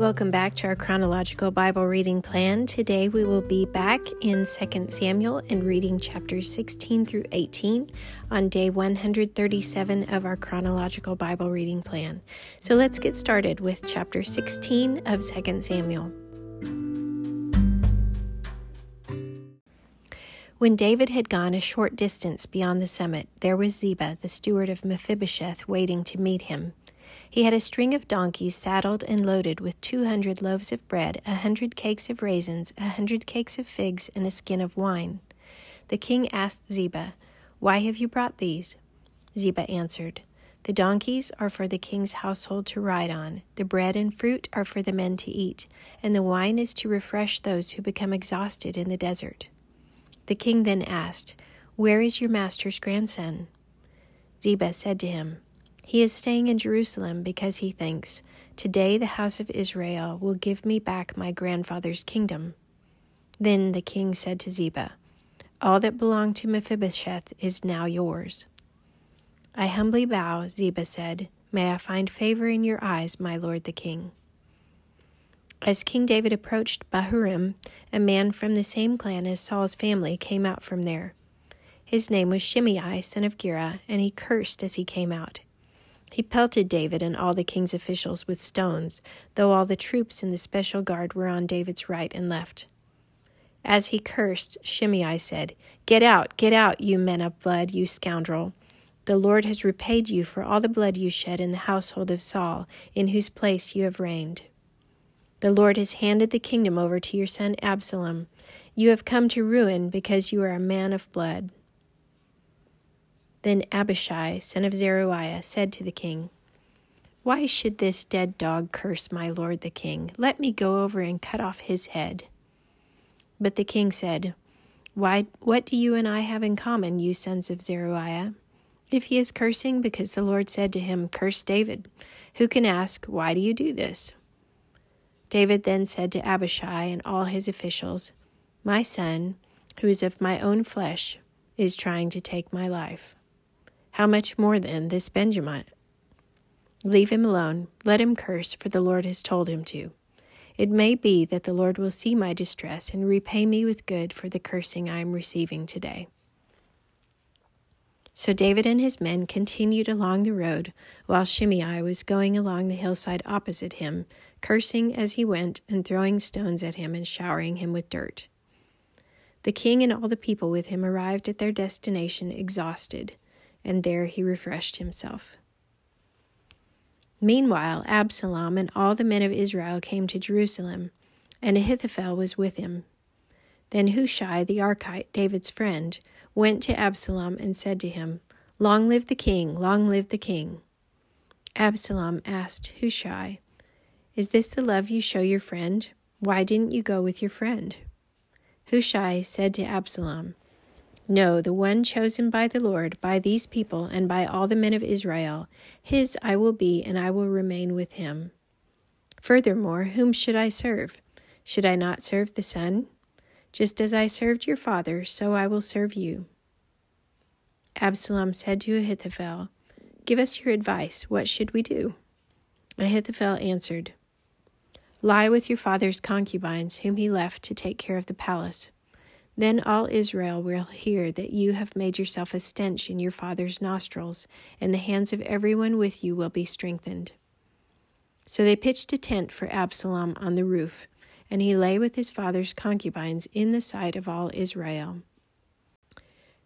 Welcome back to our chronological Bible reading plan. Today we will be back in 2 Samuel and reading chapters 16 through 18 on day 137 of our chronological Bible reading plan. So let's get started with chapter 16 of 2 Samuel. When David had gone a short distance beyond the summit, there was Ziba, the steward of Mephibosheth, waiting to meet him. He had a string of donkeys saddled and loaded with two hundred loaves of bread, a hundred cakes of raisins, a hundred cakes of figs, and a skin of wine. The king asked Ziba, Why have you brought these? Ziba answered, The donkeys are for the king's household to ride on, the bread and fruit are for the men to eat, and the wine is to refresh those who become exhausted in the desert. The king then asked, Where is your master's grandson? Ziba said to him, he is staying in Jerusalem because he thinks, Today the house of Israel will give me back my grandfather's kingdom. Then the king said to Ziba, All that belonged to Mephibosheth is now yours. I humbly bow, Ziba said. May I find favor in your eyes, my lord the king. As King David approached Bahurim, a man from the same clan as Saul's family came out from there. His name was Shimei, son of Gera, and he cursed as he came out. He pelted David and all the king's officials with stones, though all the troops in the special guard were on David's right and left. As he cursed, Shimei said, Get out, get out, you men of blood, you scoundrel. The Lord has repaid you for all the blood you shed in the household of Saul, in whose place you have reigned. The Lord has handed the kingdom over to your son Absalom. You have come to ruin because you are a man of blood. Then Abishai, son of Zeruiah, said to the king, Why should this dead dog curse my lord the king? Let me go over and cut off his head. But the king said, Why, what do you and I have in common, you sons of Zeruiah? If he is cursing because the Lord said to him, Curse David, who can ask, Why do you do this? David then said to Abishai and all his officials, My son, who is of my own flesh, is trying to take my life. How much more then this Benjamite? Leave him alone, let him curse, for the Lord has told him to. It may be that the Lord will see my distress and repay me with good for the cursing I am receiving today. So David and his men continued along the road, while Shimei was going along the hillside opposite him, cursing as he went, and throwing stones at him and showering him with dirt. The king and all the people with him arrived at their destination exhausted and there he refreshed himself. Meanwhile, Absalom and all the men of Israel came to Jerusalem, and Ahithophel was with him. Then Hushai the Archite, David's friend, went to Absalom and said to him, Long live the king, long live the king. Absalom asked Hushai, Is this the love you show your friend? Why didn't you go with your friend? Hushai said to Absalom, no, the one chosen by the Lord, by these people, and by all the men of Israel, his I will be, and I will remain with him. Furthermore, whom should I serve? Should I not serve the Son? Just as I served your father, so I will serve you. Absalom said to Ahithophel, Give us your advice. What should we do? Ahithophel answered, Lie with your father's concubines, whom he left to take care of the palace. Then all Israel will hear that you have made yourself a stench in your father's nostrils, and the hands of everyone with you will be strengthened. So they pitched a tent for Absalom on the roof, and he lay with his father's concubines in the sight of all Israel.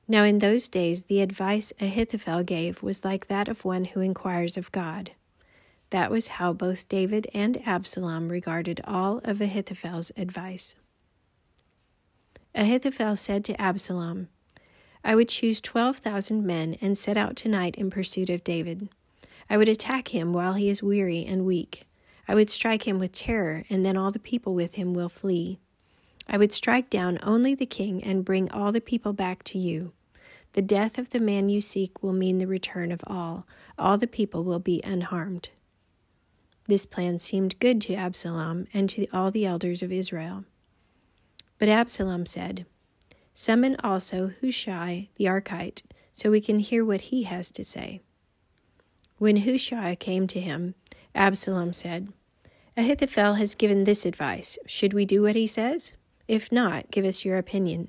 Now in those days the advice Ahithophel gave was like that of one who inquires of God. That was how both David and Absalom regarded all of Ahithophel's advice. Ahithophel said to Absalom, I would choose twelve thousand men and set out tonight in pursuit of David. I would attack him while he is weary and weak. I would strike him with terror, and then all the people with him will flee. I would strike down only the king and bring all the people back to you. The death of the man you seek will mean the return of all. All the people will be unharmed. This plan seemed good to Absalom and to all the elders of Israel. But Absalom said, Summon also Hushai the Archite, so we can hear what he has to say. When Hushai came to him, Absalom said, Ahithophel has given this advice. Should we do what he says? If not, give us your opinion.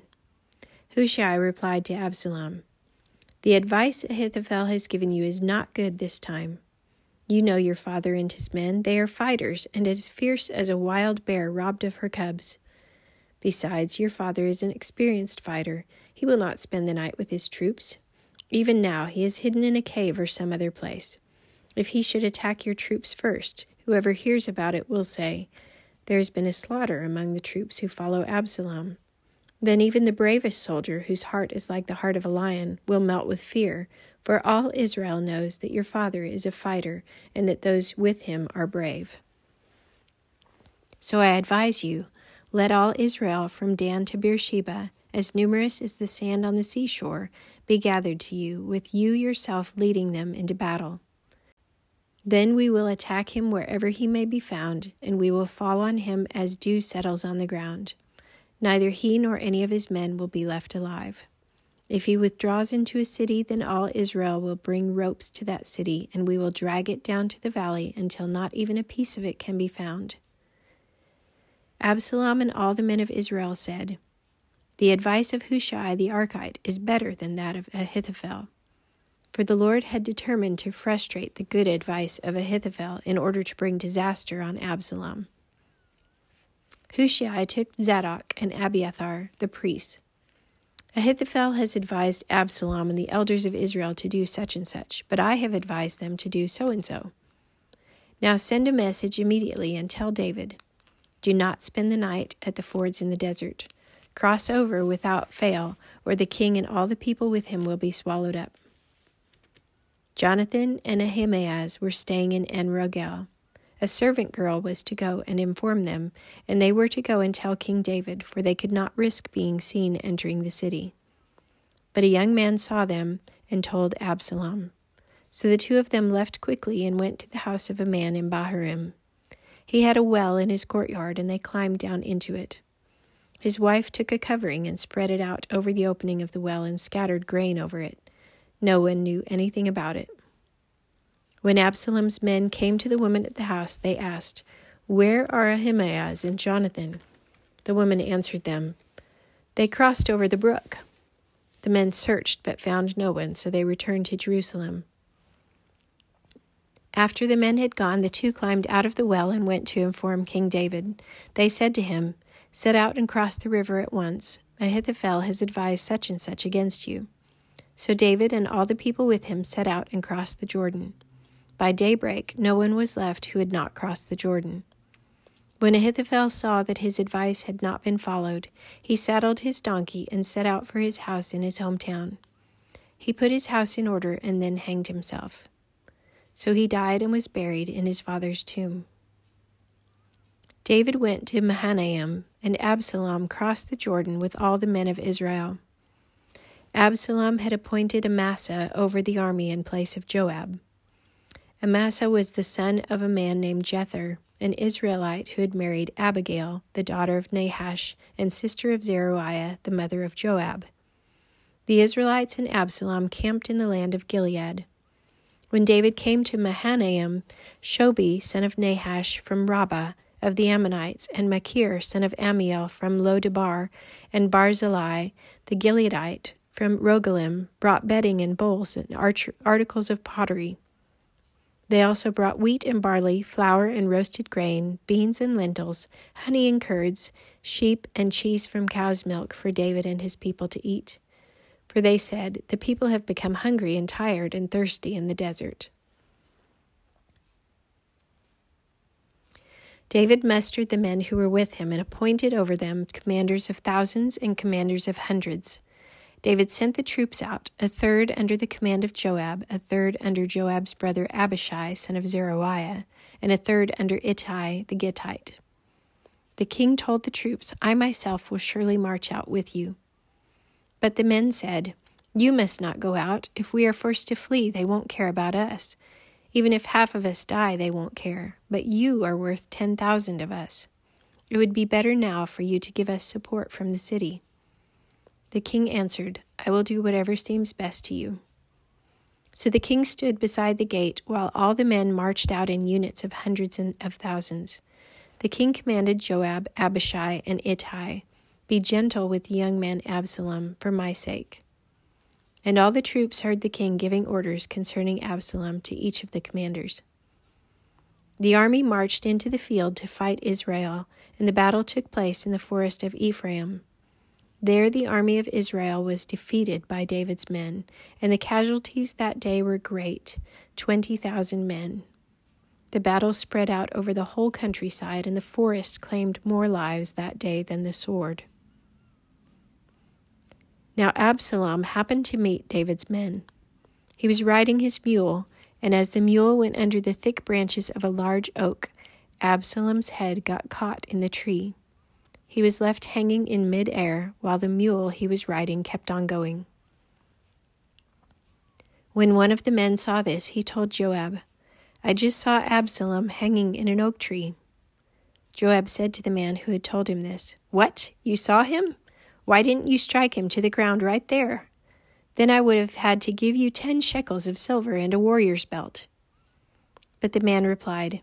Hushai replied to Absalom, The advice Ahithophel has given you is not good this time. You know your father and his men. They are fighters, and as fierce as a wild bear robbed of her cubs. Besides, your father is an experienced fighter. He will not spend the night with his troops. Even now, he is hidden in a cave or some other place. If he should attack your troops first, whoever hears about it will say, There has been a slaughter among the troops who follow Absalom. Then even the bravest soldier, whose heart is like the heart of a lion, will melt with fear, for all Israel knows that your father is a fighter and that those with him are brave. So I advise you, let all Israel from Dan to Beersheba, as numerous as the sand on the seashore, be gathered to you, with you yourself leading them into battle. Then we will attack him wherever he may be found, and we will fall on him as dew settles on the ground. Neither he nor any of his men will be left alive. If he withdraws into a city, then all Israel will bring ropes to that city, and we will drag it down to the valley until not even a piece of it can be found. Absalom and all the men of Israel said, The advice of Hushai the Archite is better than that of Ahithophel for the Lord had determined to frustrate the good advice of Ahithophel in order to bring disaster on Absalom. Hushai took Zadok and Abiathar, the priests. Ahithophel has advised Absalom and the elders of Israel to do such and such, but I have advised them to do so and so. Now send a message immediately and tell David Do not spend the night at the fords in the desert. Cross over without fail, or the king and all the people with him will be swallowed up. Jonathan and Ahimaaz were staying in Enrogel. A servant girl was to go and inform them, and they were to go and tell King David, for they could not risk being seen entering the city. But a young man saw them and told Absalom. So the two of them left quickly and went to the house of a man in Bahurim. He had a well in his courtyard, and they climbed down into it. His wife took a covering and spread it out over the opening of the well and scattered grain over it. No one knew anything about it. When Absalom's men came to the woman at the house, they asked, Where are Ahimaaz and Jonathan? The woman answered them, They crossed over the brook. The men searched but found no one, so they returned to Jerusalem. After the men had gone, the two climbed out of the well and went to inform King David. They said to him, Set out and cross the river at once. Ahithophel has advised such and such against you. So David and all the people with him set out and crossed the Jordan. By daybreak, no one was left who had not crossed the Jordan. When Ahithophel saw that his advice had not been followed, he saddled his donkey and set out for his house in his hometown. He put his house in order and then hanged himself. So he died and was buried in his father's tomb. David went to Mahanaim, and Absalom crossed the Jordan with all the men of Israel. Absalom had appointed Amasa over the army in place of Joab. Amasa was the son of a man named Jether, an Israelite who had married Abigail, the daughter of Nahash and sister of Zeruiah, the mother of Joab. The Israelites and Absalom camped in the land of Gilead. When David came to Mahanaim, Shobi, son of Nahash from Rabbah of the Ammonites, and Machir, son of Ammiel, from Lodebar, and Barzillai, the Gileadite, from Rogelim brought bedding and bowls and articles of pottery. They also brought wheat and barley, flour and roasted grain, beans and lentils, honey and curds, sheep and cheese from cow's milk for David and his people to eat. For they said, The people have become hungry and tired and thirsty in the desert. David mustered the men who were with him and appointed over them commanders of thousands and commanders of hundreds. David sent the troops out, a third under the command of Joab, a third under Joab's brother Abishai, son of Zeruiah, and a third under Ittai the Gittite. The king told the troops, I myself will surely march out with you. But the men said, You must not go out. If we are forced to flee, they won't care about us. Even if half of us die, they won't care. But you are worth ten thousand of us. It would be better now for you to give us support from the city. The king answered, I will do whatever seems best to you. So the king stood beside the gate while all the men marched out in units of hundreds and of thousands. The king commanded Joab, Abishai, and Ittai, Be gentle with the young man Absalom for my sake. And all the troops heard the king giving orders concerning Absalom to each of the commanders. The army marched into the field to fight Israel, and the battle took place in the forest of Ephraim. There the army of Israel was defeated by David's men, and the casualties that day were great twenty thousand men. The battle spread out over the whole countryside, and the forest claimed more lives that day than the sword. Now Absalom happened to meet David's men. He was riding his mule, and as the mule went under the thick branches of a large oak, Absalom's head got caught in the tree. He was left hanging in mid air while the mule he was riding kept on going. When one of the men saw this, he told Joab, I just saw Absalom hanging in an oak tree. Joab said to the man who had told him this, What? You saw him? Why didn't you strike him to the ground right there? Then I would have had to give you ten shekels of silver and a warrior's belt. But the man replied,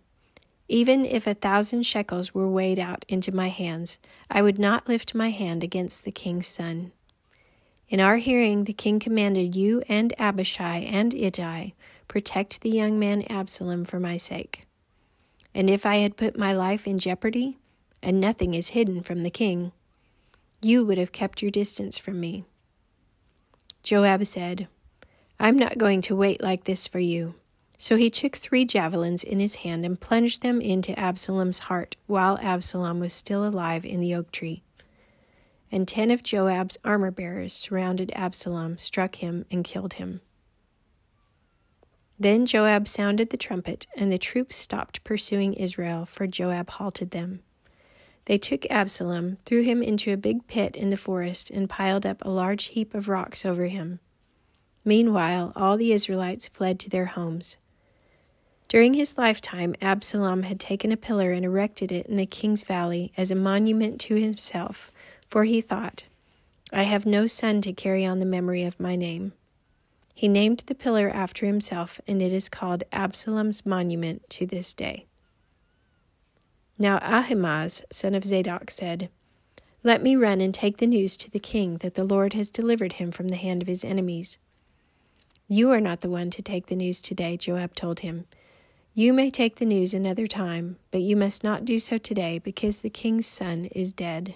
Even if a thousand shekels were weighed out into my hands, I would not lift my hand against the king's son. In our hearing, the king commanded you and Abishai and Ittai, Protect the young man Absalom for my sake. And if I had put my life in jeopardy, and nothing is hidden from the king, you would have kept your distance from me. Joab said, I'm not going to wait like this for you. So he took three javelins in his hand and plunged them into Absalom's heart while Absalom was still alive in the oak tree. And ten of Joab's armor bearers surrounded Absalom, struck him, and killed him. Then Joab sounded the trumpet, and the troops stopped pursuing Israel, for Joab halted them. They took Absalom, threw him into a big pit in the forest, and piled up a large heap of rocks over him. Meanwhile, all the Israelites fled to their homes. During his lifetime, Absalom had taken a pillar and erected it in the king's valley as a monument to himself, for he thought, I have no son to carry on the memory of my name. He named the pillar after himself, and it is called Absalom's monument to this day. Now Ahimaaz, son of Zadok, said, Let me run and take the news to the king that the Lord has delivered him from the hand of his enemies. You are not the one to take the news today, Joab told him. You may take the news another time, but you must not do so today, because the king's son is dead.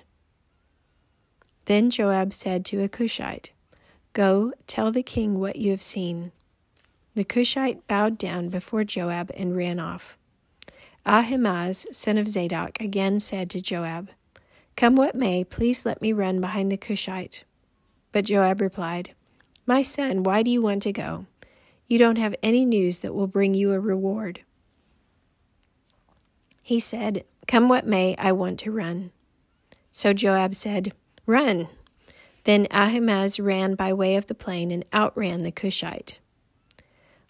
Then Joab said to a Cushite, Go, tell the king what you have seen. The Cushite bowed down before Joab and ran off. Ahimaaz, son of Zadok, again said to Joab, Come what may, please let me run behind the Cushite. But Joab replied, My son, why do you want to go? You don't have any news that will bring you a reward. He said, Come what may, I want to run. So Joab said, Run. Then Ahimaaz ran by way of the plain and outran the Cushite.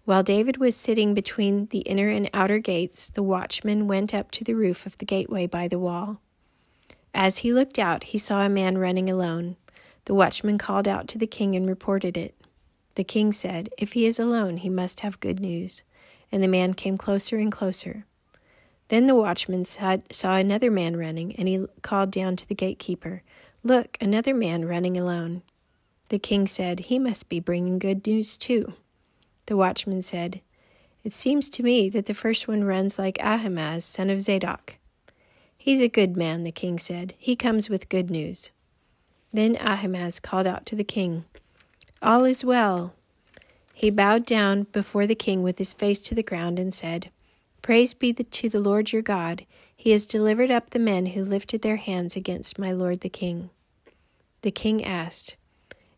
While David was sitting between the inner and outer gates, the watchman went up to the roof of the gateway by the wall. As he looked out, he saw a man running alone. The watchman called out to the king and reported it. The king said, If he is alone, he must have good news. And the man came closer and closer. Then the watchman saw another man running, and he called down to the gatekeeper, Look, another man running alone. The king said, He must be bringing good news too. The watchman said, It seems to me that the first one runs like Ahimaaz, son of Zadok. He's a good man, the king said. He comes with good news. Then Ahimaaz called out to the king, All is well. He bowed down before the king with his face to the ground and said, Praise be to the Lord your God. He has delivered up the men who lifted their hands against my lord the king. The king asked,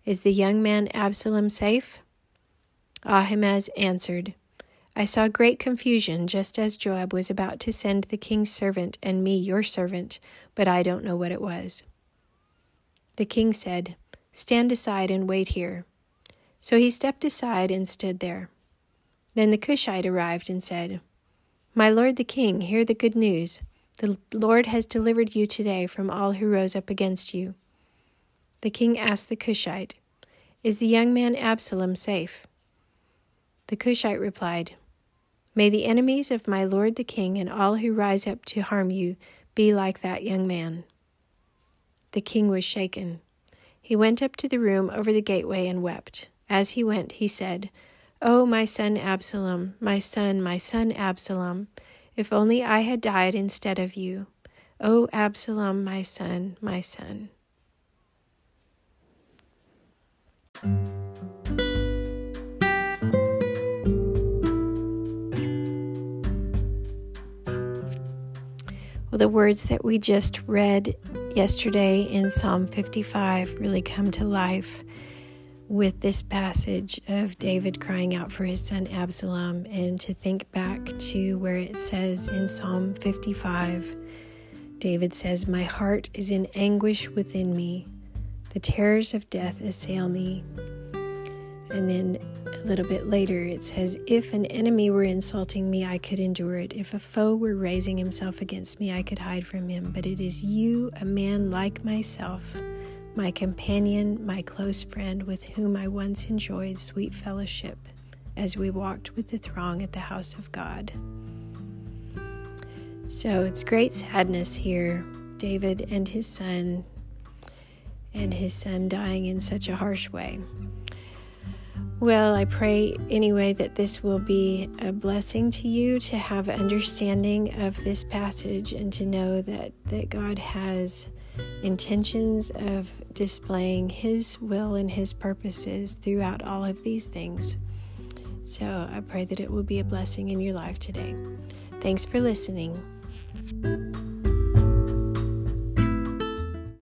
Is the young man Absalom safe? Ahimaaz answered, I saw great confusion just as Joab was about to send the king's servant and me your servant, but I don't know what it was. The king said, Stand aside and wait here. So he stepped aside and stood there. Then the Cushite arrived and said, My lord the king, hear the good news. The Lord has delivered you today from all who rose up against you. The king asked the Cushite, Is the young man Absalom safe? The Cushite replied, May the enemies of my lord the king and all who rise up to harm you Be like that young man. The king was shaken. He went up to the room over the gateway and wept. As he went, he said, Oh, my son Absalom, my son, my son Absalom, if only I had died instead of you. Oh, Absalom, my son, my son. Well, the words that we just read yesterday in Psalm 55 really come to life with this passage of David crying out for his son Absalom, and to think back to where it says in Psalm 55 David says, My heart is in anguish within me, the terrors of death assail me. And then a little bit later it says, If an enemy were insulting me, I could endure it. If a foe were raising himself against me, I could hide from him. But it is you, a man like myself my companion, my close friend, with whom I once enjoyed sweet fellowship as we walked with the throng at the house of God. So it's great sadness here. David and his son, and his son dying in such a harsh way. Well, I pray anyway that this will be a blessing to you to have understanding of this passage and to know that, that God has intentions of displaying His will and His purposes throughout all of these things. So I pray that it will be a blessing in your life today. Thanks for listening.